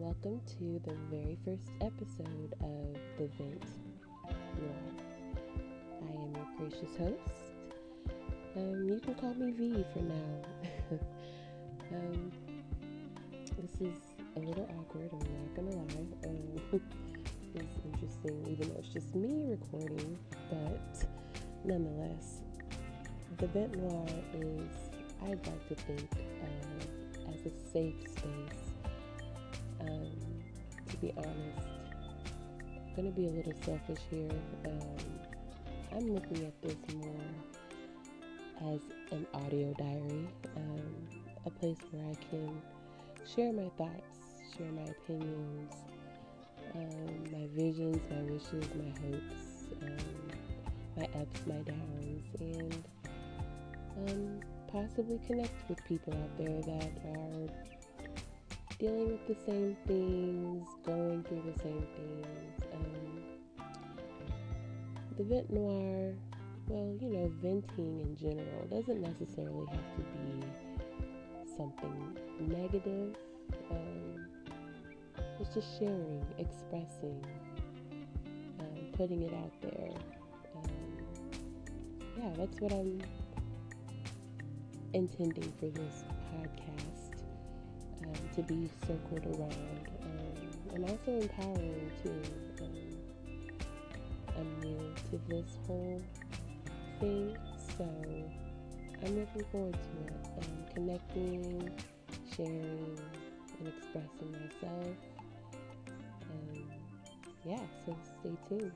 welcome to the very first episode of The Vent Noir. I am your gracious host. Um, you can call me V for now. um, this is a little awkward, I'm not gonna lie. Um, it's interesting, even though it's just me recording, but nonetheless, The Vent Noir is, I'd like to think, uh, as a safe space um, to be honest, I'm gonna be a little selfish here. Um, I'm looking at this more as an audio diary, um, a place where I can share my thoughts, share my opinions, um, my visions, my wishes, my hopes, um, my ups, my downs, and um, possibly connect with people out there that are dealing with the same things, going through the same things. Um, the vent noir, well, you know, venting in general doesn't necessarily have to be something negative. Um, it's just sharing, expressing, um, putting it out there. Um, yeah, that's what I'm intending for this podcast um, to be circled around um, and also empowering too. Um, I'm new to this whole thing, so I'm looking forward to it. Um, connecting, sharing, and expressing myself. And yeah, so stay tuned.